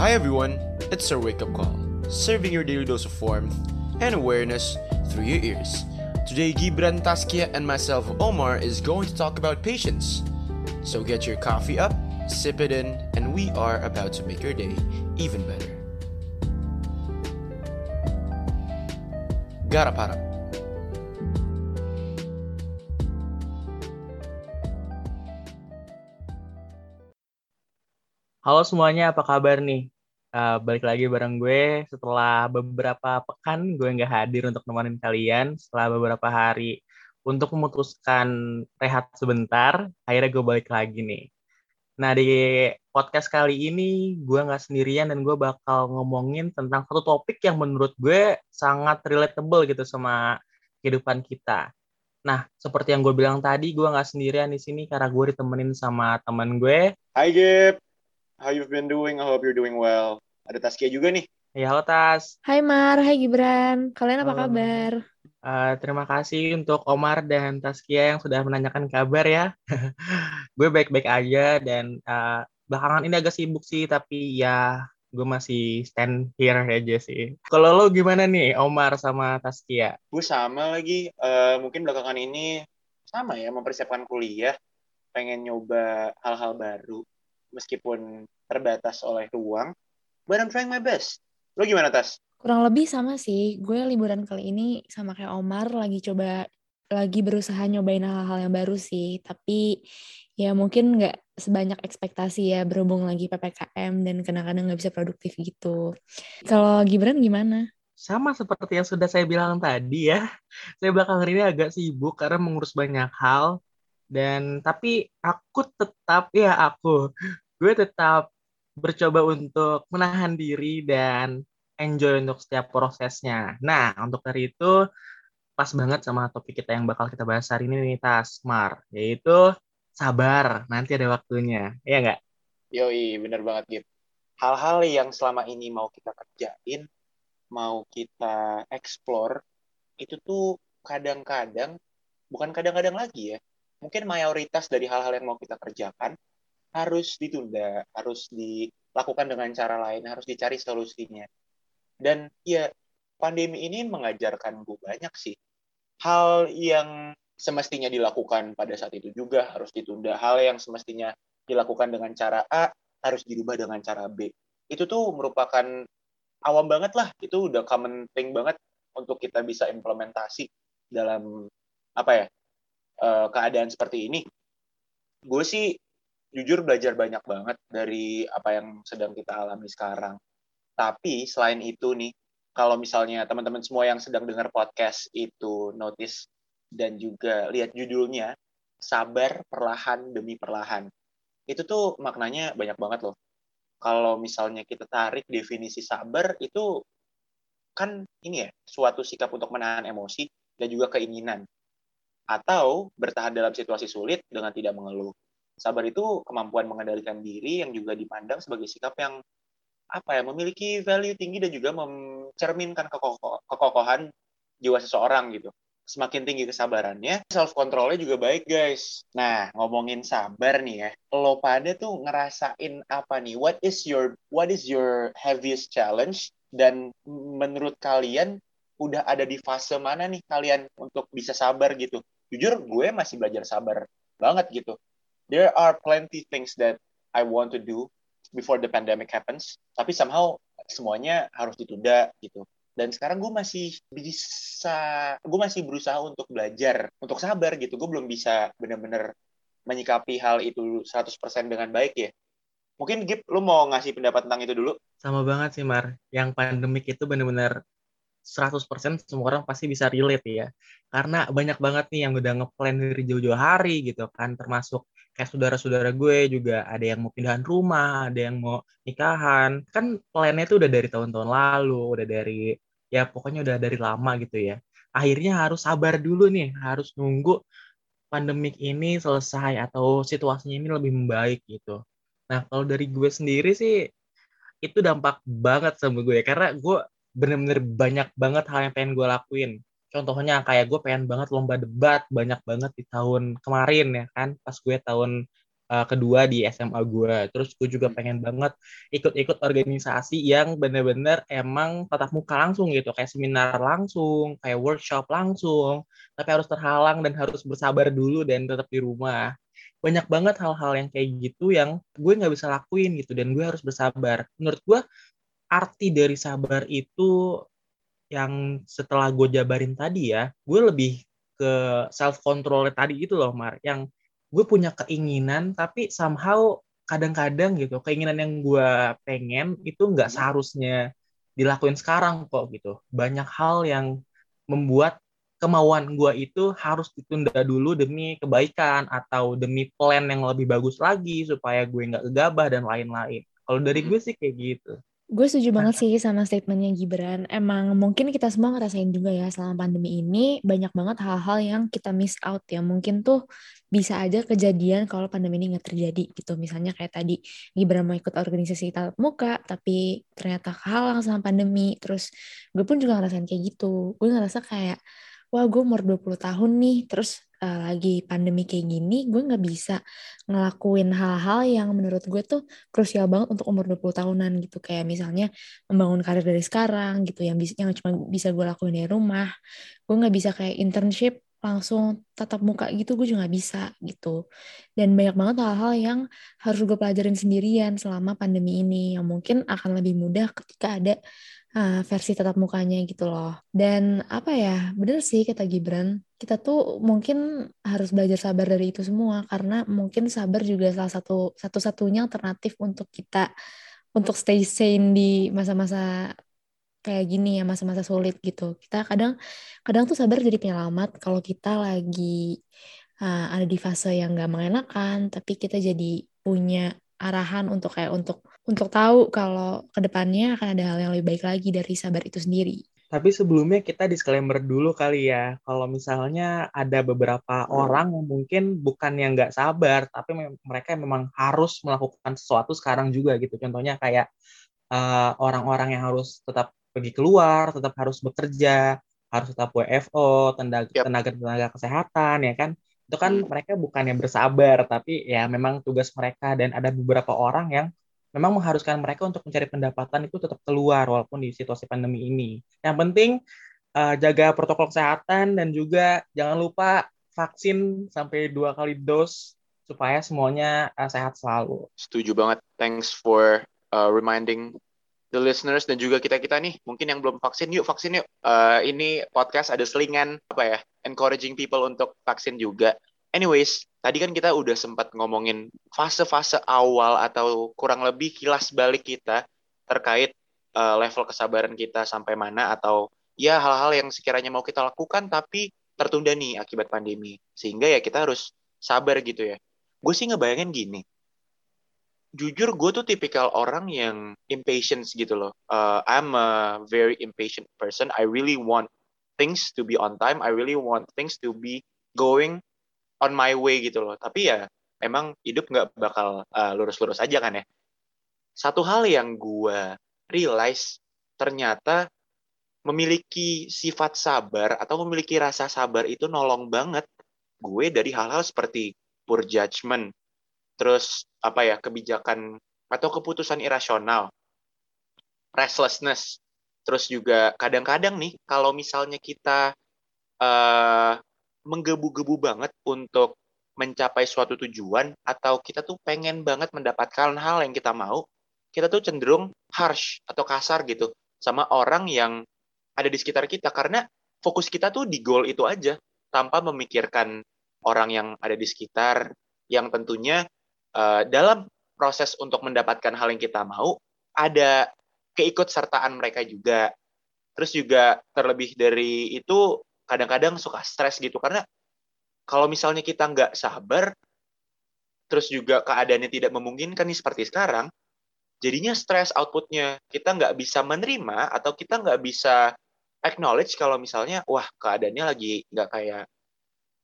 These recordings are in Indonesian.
Hi everyone, it's our wake up call, serving your daily dose of warmth and awareness through your ears. Today, Gibran Taskia and myself, Omar, is going to talk about patience. So get your coffee up, sip it in, and we are about to make your day even better. Garap harap. Halo semuanya, apa kabar nih? Uh, balik lagi bareng gue setelah beberapa pekan gue nggak hadir untuk nemenin kalian setelah beberapa hari untuk memutuskan rehat sebentar, akhirnya gue balik lagi nih. Nah di podcast kali ini gue nggak sendirian dan gue bakal ngomongin tentang satu topik yang menurut gue sangat relatable gitu sama kehidupan kita. Nah, seperti yang gue bilang tadi, gue nggak sendirian di sini karena gue ditemenin sama teman gue. Hai Gip, how you've been doing? I hope you're doing well. Ada Taskia juga nih. Ya, halo Tas. Hai Mar, hai Gibran. Kalian apa kabar? Uh, terima kasih untuk Omar dan Taskia yang sudah menanyakan kabar ya. gue baik-baik aja dan uh, belakangan ini agak sibuk sih, tapi ya gue masih stand here aja sih. Kalau lo gimana nih, Omar sama Taskia? Gue sama lagi. Uh, mungkin belakangan ini sama ya, mempersiapkan kuliah. Pengen nyoba hal-hal baru meskipun terbatas oleh ruang. But I'm trying my best. Lo gimana, Tas? Kurang lebih sama sih. Gue liburan kali ini sama kayak Omar lagi coba lagi berusaha nyobain hal-hal yang baru sih. Tapi ya mungkin nggak sebanyak ekspektasi ya berhubung lagi PPKM dan kadang-kadang nggak bisa produktif gitu. Kalau Gibran gimana? Sama seperti yang sudah saya bilang tadi ya. Saya belakangan ini agak sibuk karena mengurus banyak hal. Dan tapi aku tetap ya aku gue tetap bercoba untuk menahan diri dan enjoy untuk setiap prosesnya. Nah, untuk dari itu pas banget sama topik kita yang bakal kita bahas hari ini nih, Tasmar, yaitu sabar, nanti ada waktunya. Iya nggak? Yoi, bener banget, Gip. Hal-hal yang selama ini mau kita kerjain, mau kita explore, itu tuh kadang-kadang, bukan kadang-kadang lagi ya, mungkin mayoritas dari hal-hal yang mau kita kerjakan, harus ditunda, harus dilakukan dengan cara lain, harus dicari solusinya. Dan ya pandemi ini mengajarkan gue banyak sih. Hal yang semestinya dilakukan pada saat itu juga harus ditunda. Hal yang semestinya dilakukan dengan cara A harus dirubah dengan cara B. Itu tuh merupakan awam banget lah. Itu udah common thing banget untuk kita bisa implementasi dalam apa ya eh, keadaan seperti ini. Gue sih jujur belajar banyak banget dari apa yang sedang kita alami sekarang. Tapi selain itu nih, kalau misalnya teman-teman semua yang sedang dengar podcast itu notice dan juga lihat judulnya, sabar perlahan demi perlahan. Itu tuh maknanya banyak banget loh. Kalau misalnya kita tarik definisi sabar itu kan ini ya, suatu sikap untuk menahan emosi dan juga keinginan. Atau bertahan dalam situasi sulit dengan tidak mengeluh sabar itu kemampuan mengendalikan diri yang juga dipandang sebagai sikap yang apa ya memiliki value tinggi dan juga mencerminkan kekokoh, kekokohan jiwa seseorang gitu. Semakin tinggi kesabarannya, self controlnya juga baik guys. Nah ngomongin sabar nih ya, lo pada tuh ngerasain apa nih? What is your what is your heaviest challenge? Dan menurut kalian udah ada di fase mana nih kalian untuk bisa sabar gitu? Jujur gue masih belajar sabar banget gitu there are plenty things that I want to do before the pandemic happens, tapi somehow semuanya harus ditunda gitu. Dan sekarang gue masih bisa, gue masih berusaha untuk belajar, untuk sabar gitu. Gue belum bisa benar-benar menyikapi hal itu 100% dengan baik ya. Mungkin Gip, lu mau ngasih pendapat tentang itu dulu? Sama banget sih, Mar. Yang pandemik itu benar-benar 100% semua orang pasti bisa relate ya. Karena banyak banget nih yang udah ngeplan dari jauh-jauh hari gitu kan, termasuk kayak saudara-saudara gue juga ada yang mau pindahan rumah, ada yang mau nikahan. Kan plannya itu udah dari tahun-tahun lalu, udah dari ya pokoknya udah dari lama gitu ya. Akhirnya harus sabar dulu nih, harus nunggu pandemik ini selesai atau situasinya ini lebih membaik gitu. Nah, kalau dari gue sendiri sih itu dampak banget sama gue karena gue bener-bener banyak banget hal yang pengen gue lakuin contohnya kayak gue pengen banget lomba debat banyak banget di tahun kemarin ya kan pas gue tahun uh, kedua di SMA gue. Terus gue juga pengen banget ikut-ikut organisasi yang bener-bener emang tatap muka langsung gitu, kayak seminar langsung, kayak workshop langsung, tapi harus terhalang dan harus bersabar dulu dan tetap di rumah. Banyak banget hal-hal yang kayak gitu yang gue nggak bisa lakuin gitu dan gue harus bersabar. Menurut gue arti dari sabar itu yang setelah gue jabarin tadi ya, gue lebih ke self control tadi itu loh Mar, yang gue punya keinginan tapi somehow kadang-kadang gitu keinginan yang gue pengen itu nggak seharusnya dilakuin sekarang kok gitu. Banyak hal yang membuat kemauan gue itu harus ditunda dulu demi kebaikan atau demi plan yang lebih bagus lagi supaya gue nggak gegabah dan lain-lain. Kalau dari gue sih kayak gitu. Gue setuju banget sih sama statementnya Gibran. Emang mungkin kita semua ngerasain juga ya selama pandemi ini banyak banget hal-hal yang kita miss out ya. Mungkin tuh bisa aja kejadian kalau pandemi ini nggak terjadi gitu. Misalnya kayak tadi Gibran mau ikut organisasi tatap muka, tapi ternyata kehalang sama pandemi. Terus gue pun juga ngerasain kayak gitu. Gue ngerasa kayak, wah gue umur 20 tahun nih, terus uh, lagi pandemi kayak gini, gue nggak bisa ngelakuin hal-hal yang menurut gue tuh krusial banget untuk umur 20 tahunan gitu. Kayak misalnya membangun karir dari sekarang gitu, yang bisa yang cuma bisa gue lakuin di rumah. Gue nggak bisa kayak internship langsung tatap muka gitu gue juga nggak bisa gitu dan banyak banget hal-hal yang harus gue pelajarin sendirian selama pandemi ini yang mungkin akan lebih mudah ketika ada uh, versi tatap mukanya gitu loh. Dan apa ya, bener sih kata Gibran, kita tuh mungkin harus belajar sabar dari itu semua karena mungkin sabar juga salah satu satu-satunya alternatif untuk kita untuk stay sane di masa-masa kayak gini ya masa-masa sulit gitu. Kita kadang kadang tuh sabar jadi penyelamat kalau kita lagi uh, ada di fase yang gak mengenakan, tapi kita jadi punya arahan untuk kayak untuk untuk tahu kalau ke depannya akan ada hal yang lebih baik lagi dari sabar itu sendiri. Tapi sebelumnya kita disclaimer dulu kali ya, kalau misalnya ada beberapa orang yang mungkin bukan yang nggak sabar, tapi mereka memang harus melakukan sesuatu sekarang juga gitu. Contohnya kayak uh, orang-orang yang harus tetap pergi keluar, tetap harus bekerja, harus tetap WFO, tenaga tenaga tenaga kesehatan ya kan itu kan hmm. mereka bukan yang bersabar tapi ya memang tugas mereka dan ada beberapa orang yang memang mengharuskan mereka untuk mencari pendapatan itu tetap keluar walaupun di situasi pandemi ini. Yang penting uh, jaga protokol kesehatan dan juga jangan lupa vaksin sampai dua kali dos supaya semuanya uh, sehat selalu. Setuju banget. Thanks for uh, reminding the listeners dan juga kita kita nih mungkin yang belum vaksin yuk vaksin yuk. Uh, ini podcast ada selingan apa ya encouraging people untuk vaksin juga. Anyways, tadi kan kita udah sempat ngomongin fase-fase awal atau kurang lebih kilas balik kita terkait uh, level kesabaran kita sampai mana atau ya hal-hal yang sekiranya mau kita lakukan tapi tertunda nih akibat pandemi. Sehingga ya kita harus sabar gitu ya. Gue sih ngebayangin gini. Jujur gue tuh tipikal orang yang impatient gitu loh. Uh, I'm a very impatient person. I really want things to be on time. I really want things to be going on my way gitu loh. Tapi ya emang hidup nggak bakal uh, lurus-lurus aja kan ya. Satu hal yang gue realize ternyata memiliki sifat sabar atau memiliki rasa sabar itu nolong banget gue dari hal-hal seperti poor judgment, terus apa ya kebijakan atau keputusan irasional, restlessness, terus juga kadang-kadang nih kalau misalnya kita uh, menggebu-gebu banget untuk mencapai suatu tujuan atau kita tuh pengen banget mendapatkan hal yang kita mau, kita tuh cenderung harsh atau kasar gitu sama orang yang ada di sekitar kita karena fokus kita tuh di goal itu aja tanpa memikirkan orang yang ada di sekitar yang tentunya uh, dalam proses untuk mendapatkan hal yang kita mau ada keikutsertaan mereka juga. Terus juga terlebih dari itu kadang-kadang suka stres gitu. Karena kalau misalnya kita nggak sabar terus juga keadaannya tidak memungkinkan nih seperti sekarang jadinya stres outputnya. Kita nggak bisa menerima atau kita nggak bisa acknowledge kalau misalnya wah keadaannya lagi nggak kayak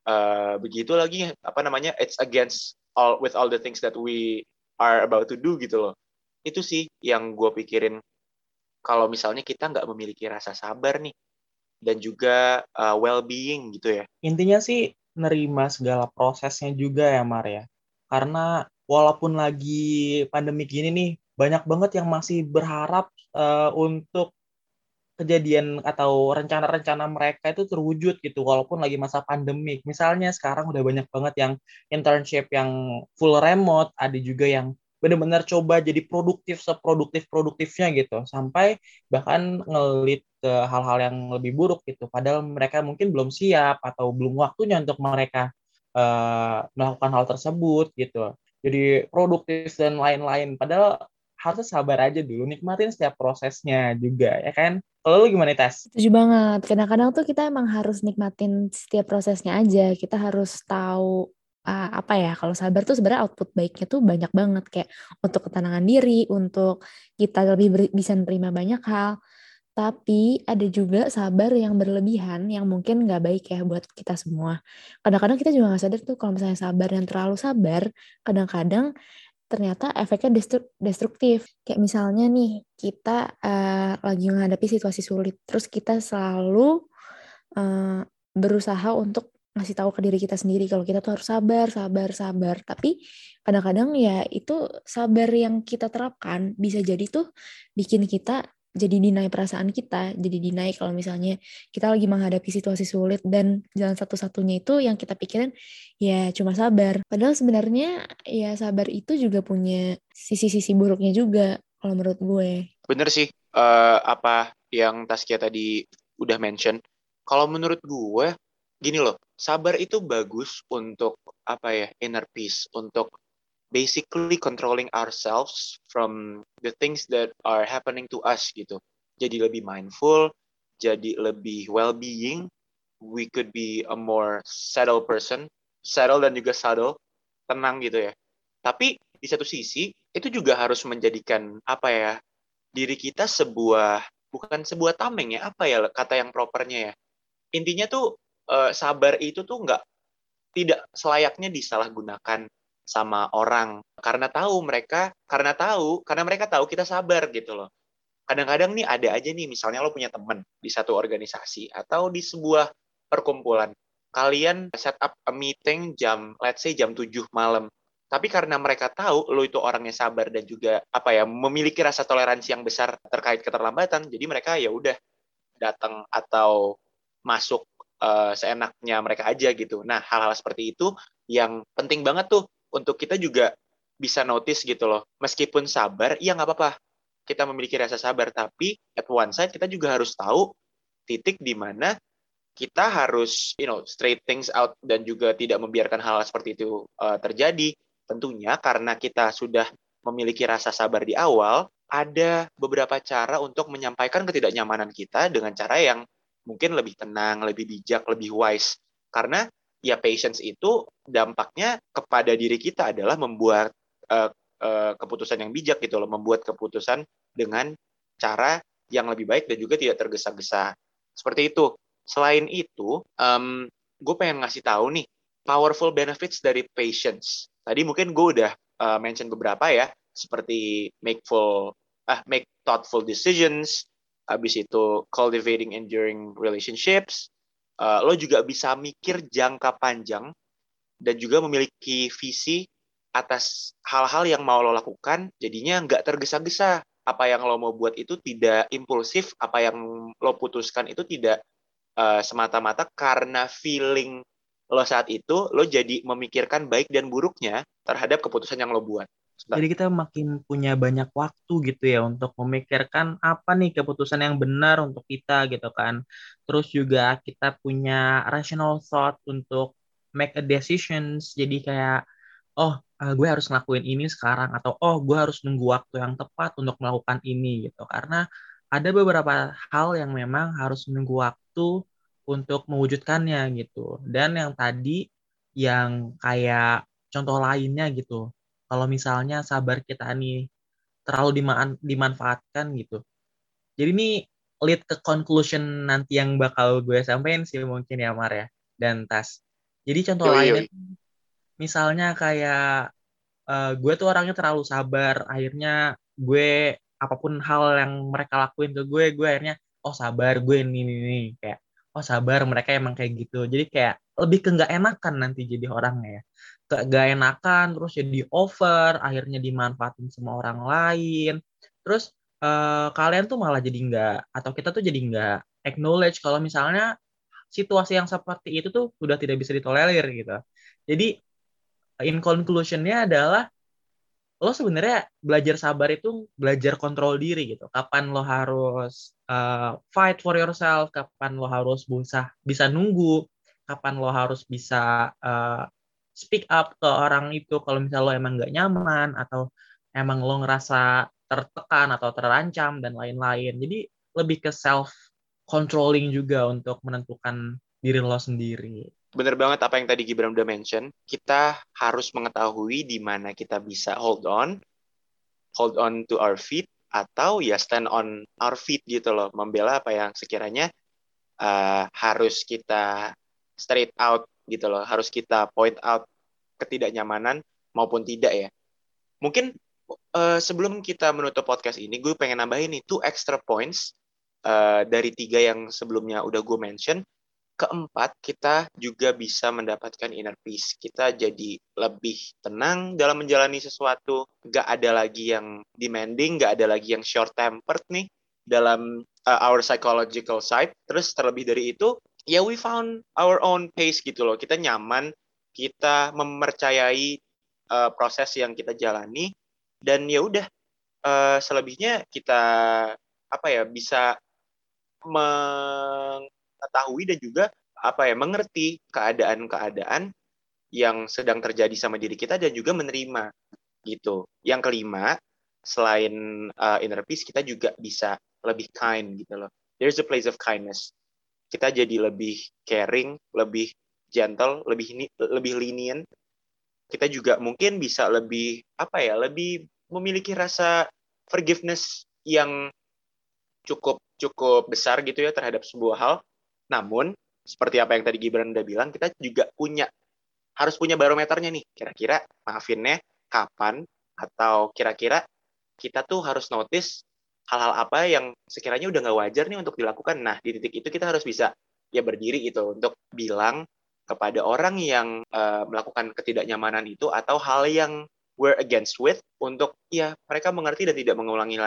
uh, begitu lagi. Apa namanya? It's against all with all the things that we are about to do gitu loh. Itu sih yang gue pikirin kalau misalnya kita nggak memiliki rasa sabar nih dan juga uh, well-being gitu ya. Intinya sih nerima segala prosesnya juga ya Mar ya. Karena walaupun lagi pandemi gini nih banyak banget yang masih berharap uh, untuk kejadian atau rencana-rencana mereka itu terwujud gitu walaupun lagi masa pandemik. Misalnya sekarang udah banyak banget yang internship yang full remote, ada juga yang benar-benar coba jadi produktif seproduktif produktifnya gitu. Sampai bahkan ngelit ke hal-hal yang lebih buruk gitu. Padahal mereka mungkin belum siap atau belum waktunya untuk mereka uh, melakukan hal tersebut gitu. Jadi produktif dan lain-lain. Padahal harusnya sabar aja dulu nikmatin setiap prosesnya juga ya kan? Kalau lu gimana tes? Setuju banget. Kadang-kadang tuh kita emang harus nikmatin setiap prosesnya aja. Kita harus tahu uh, apa ya kalau sabar tuh sebenarnya output baiknya tuh banyak banget kayak untuk ketenangan diri untuk kita lebih bisa menerima banyak hal tapi ada juga sabar yang berlebihan yang mungkin nggak baik ya buat kita semua. Kadang-kadang kita juga nggak sadar tuh kalau misalnya sabar yang terlalu sabar, kadang-kadang ternyata efeknya destruktif. Kayak misalnya nih, kita uh, lagi menghadapi situasi sulit, terus kita selalu uh, berusaha untuk ngasih tahu ke diri kita sendiri kalau kita tuh harus sabar, sabar, sabar. Tapi kadang-kadang ya itu sabar yang kita terapkan bisa jadi tuh bikin kita jadi dinai perasaan kita, jadi dinai kalau misalnya kita lagi menghadapi situasi sulit dan jalan satu-satunya itu yang kita pikirin ya cuma sabar. Padahal sebenarnya ya sabar itu juga punya sisi-sisi buruknya juga kalau menurut gue. Bener sih uh, apa yang Taskia tadi udah mention. Kalau menurut gue gini loh, sabar itu bagus untuk apa ya inner peace untuk basically controlling ourselves from the things that are happening to us gitu. Jadi lebih mindful jadi lebih well-being we could be a more settled person settle dan juga subtle tenang gitu ya. Tapi di satu sisi itu juga harus menjadikan apa ya diri kita sebuah bukan sebuah tameng ya apa ya kata yang propernya ya. Intinya tuh uh, sabar itu tuh nggak tidak selayaknya disalahgunakan sama orang. Karena tahu mereka karena tahu karena mereka tahu kita sabar gitu loh. Kadang-kadang nih ada aja nih misalnya lo punya temen di satu organisasi atau di sebuah perkumpulan. Kalian set up a meeting jam let's say jam 7 malam. Tapi karena mereka tahu lo itu orangnya sabar dan juga apa ya memiliki rasa toleransi yang besar terkait keterlambatan jadi mereka ya udah datang atau masuk uh, seenaknya mereka aja gitu. Nah, hal-hal seperti itu yang penting banget tuh untuk kita juga bisa notice gitu loh. Meskipun sabar, ya nggak apa-apa. Kita memiliki rasa sabar, tapi at one side kita juga harus tahu titik di mana kita harus, you know, straight things out dan juga tidak membiarkan hal, -hal seperti itu uh, terjadi. Tentunya karena kita sudah memiliki rasa sabar di awal, ada beberapa cara untuk menyampaikan ketidaknyamanan kita dengan cara yang mungkin lebih tenang, lebih bijak, lebih wise. Karena ya patience itu dampaknya kepada diri kita adalah membuat uh, uh, keputusan yang bijak gitu loh, membuat keputusan dengan cara yang lebih baik dan juga tidak tergesa-gesa. Seperti itu. Selain itu, um, gue pengen ngasih tahu nih powerful benefits dari patience. Tadi mungkin gue udah uh, mention beberapa ya, seperti make full, ah make thoughtful decisions, habis itu cultivating enduring relationships, uh, lo juga bisa mikir jangka panjang dan juga memiliki visi atas hal-hal yang mau lo lakukan, jadinya nggak tergesa-gesa. Apa yang lo mau buat itu tidak impulsif, apa yang lo putuskan itu tidak uh, semata-mata karena feeling lo saat itu, lo jadi memikirkan baik dan buruknya terhadap keputusan yang lo buat. Jadi kita makin punya banyak waktu gitu ya untuk memikirkan apa nih keputusan yang benar untuk kita gitu kan. Terus juga kita punya rational thought untuk make a decisions. Jadi kayak oh uh, gue harus ngelakuin ini sekarang atau oh gue harus nunggu waktu yang tepat untuk melakukan ini gitu. Karena ada beberapa hal yang memang harus menunggu waktu untuk mewujudkannya gitu. Dan yang tadi yang kayak contoh lainnya gitu kalau misalnya sabar kita nih terlalu diman dimanfaatkan gitu. Jadi ini lead ke conclusion nanti yang bakal gue sampaikan sih mungkin ya Mar ya dan Tas. Jadi contoh lainnya misalnya kayak uh, gue tuh orangnya terlalu sabar, akhirnya gue apa pun hal yang mereka lakuin ke gue, gue akhirnya oh sabar gue ini ini, ini. kayak oh sabar mereka emang kayak gitu. Jadi kayak lebih ke nggak enakan nanti jadi orangnya ya. gak enakan terus jadi over akhirnya dimanfaatin sama orang lain. Terus uh, kalian tuh malah jadi nggak atau kita tuh jadi nggak acknowledge kalau misalnya situasi yang seperti itu tuh sudah tidak bisa ditolerir gitu. Jadi in conclusionnya adalah lo sebenarnya belajar sabar itu belajar kontrol diri gitu. Kapan lo harus uh, fight for yourself kapan lo harus bisa bisa nunggu kapan lo harus bisa uh, speak up ke orang itu kalau misalnya lo emang nggak nyaman atau emang lo ngerasa tertekan atau terancam dan lain-lain. Jadi lebih ke self controlling juga untuk menentukan diri lo sendiri. Bener banget apa yang tadi Gibran udah mention. Kita harus mengetahui di mana kita bisa hold on, hold on to our feet, atau ya stand on our feet gitu loh. Membela apa yang sekiranya uh, harus kita straight out gitu loh. Harus kita point out ketidaknyamanan maupun tidak ya. Mungkin uh, sebelum kita menutup podcast ini, gue pengen nambahin two extra points uh, dari tiga yang sebelumnya udah gue mention. Keempat, kita juga bisa mendapatkan inner peace. Kita jadi lebih tenang dalam menjalani sesuatu. Gak ada lagi yang demanding, gak ada lagi yang short tempered nih dalam uh, our psychological side. Terus terlebih dari itu, ya we found our own pace gitu loh. Kita nyaman, kita mempercayai uh, proses yang kita jalani dan ya udah uh, selebihnya kita apa ya bisa mengetahui dan juga apa ya mengerti keadaan-keadaan yang sedang terjadi sama diri kita dan juga menerima gitu. Yang kelima, selain uh, inner peace kita juga bisa lebih kind gitu loh. There's a place of kindness kita jadi lebih caring, lebih gentle, lebih lebih lenient. Kita juga mungkin bisa lebih apa ya, lebih memiliki rasa forgiveness yang cukup cukup besar gitu ya terhadap sebuah hal. Namun seperti apa yang tadi Gibran udah bilang, kita juga punya harus punya barometernya nih. Kira-kira maafinnya kapan atau kira-kira kita tuh harus notice hal-hal apa yang sekiranya udah nggak wajar nih untuk dilakukan. Nah, di titik itu kita harus bisa ya berdiri gitu untuk bilang kepada orang yang uh, melakukan ketidaknyamanan itu atau hal yang we're against with untuk ya mereka mengerti dan tidak mengulangi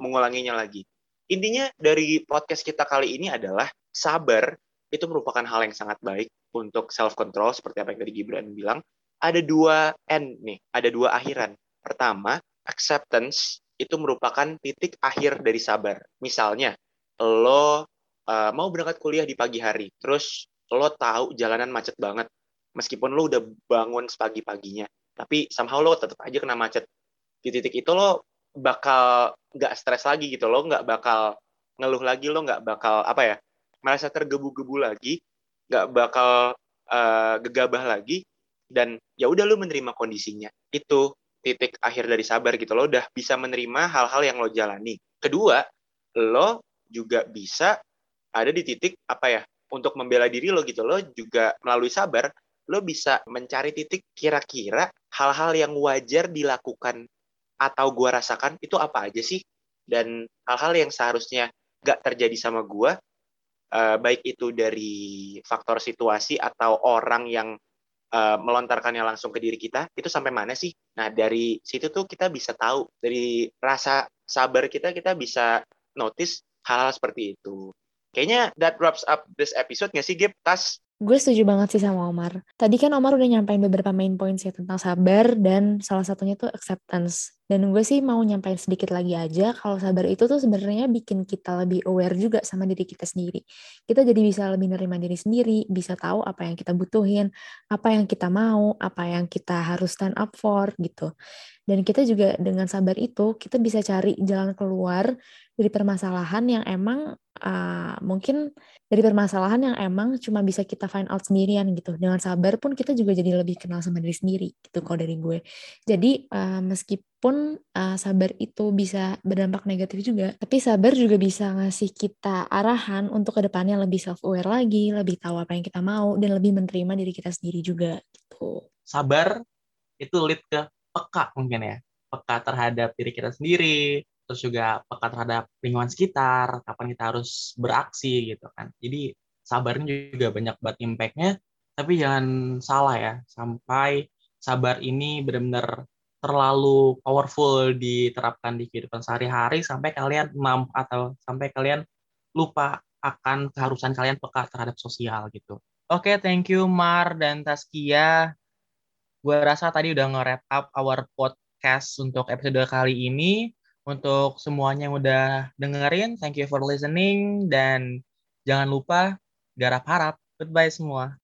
mengulanginya lagi. Intinya dari podcast kita kali ini adalah sabar itu merupakan hal yang sangat baik untuk self control seperti apa yang tadi Gibran bilang. Ada dua end nih, ada dua akhiran. Pertama, acceptance itu merupakan titik akhir dari sabar. Misalnya, lo uh, mau berangkat kuliah di pagi hari, terus lo tahu jalanan macet banget, meskipun lo udah bangun sepagi-paginya, tapi somehow lo tetap aja kena macet. Di titik itu lo bakal nggak stres lagi gitu, lo nggak bakal ngeluh lagi, lo nggak bakal apa ya, merasa tergebu-gebu lagi, nggak bakal uh, gegabah lagi, dan ya udah lo menerima kondisinya. Itu titik akhir dari sabar gitu. Lo udah bisa menerima hal-hal yang lo jalani. Kedua lo juga bisa ada di titik apa ya untuk membela diri lo gitu. Lo juga melalui sabar lo bisa mencari titik kira-kira hal-hal yang wajar dilakukan atau gua rasakan itu apa aja sih? Dan hal-hal yang seharusnya gak terjadi sama gua uh, baik itu dari faktor situasi atau orang yang uh, melontarkannya langsung ke diri kita itu sampai mana sih? Nah dari situ tuh kita bisa tahu dari rasa sabar kita kita bisa notice hal-hal seperti itu. Kayaknya that wraps up this episode nggak sih, Gip? Tas? Gue setuju banget sih sama Omar. Tadi kan Omar udah nyampein beberapa main points ya tentang sabar dan salah satunya tuh acceptance. Dan gue sih mau nyampein sedikit lagi aja kalau sabar itu tuh sebenarnya bikin kita lebih aware juga sama diri kita sendiri. Kita jadi bisa lebih nerima diri sendiri, bisa tahu apa yang kita butuhin, apa yang kita mau, apa yang kita harus stand up for gitu. Dan kita juga dengan sabar itu kita bisa cari jalan keluar dari permasalahan yang emang uh, mungkin dari permasalahan yang emang cuma bisa kita find out sendirian gitu. Dengan sabar pun kita juga jadi lebih kenal sama diri sendiri gitu kalau dari gue. Jadi uh, meskipun uh, sabar itu bisa berdampak negatif juga, tapi sabar juga bisa ngasih kita arahan untuk ke depannya lebih self aware lagi, lebih tahu apa yang kita mau dan lebih menerima diri kita sendiri juga gitu. Sabar itu lead ke peka mungkin ya, peka terhadap diri kita sendiri, terus juga peka terhadap lingkungan sekitar, kapan kita harus beraksi gitu kan. Jadi sabarnya juga banyak buat impact-nya, tapi jangan salah ya, sampai sabar ini benar-benar terlalu powerful diterapkan di kehidupan sehari-hari sampai kalian mampu atau sampai kalian lupa akan keharusan kalian peka terhadap sosial gitu. Oke, okay, thank you Mar dan Taskia. Gue rasa tadi udah nge-wrap up our podcast untuk episode kali ini. Untuk semuanya yang udah dengerin, thank you for listening dan jangan lupa garap harap. Goodbye semua.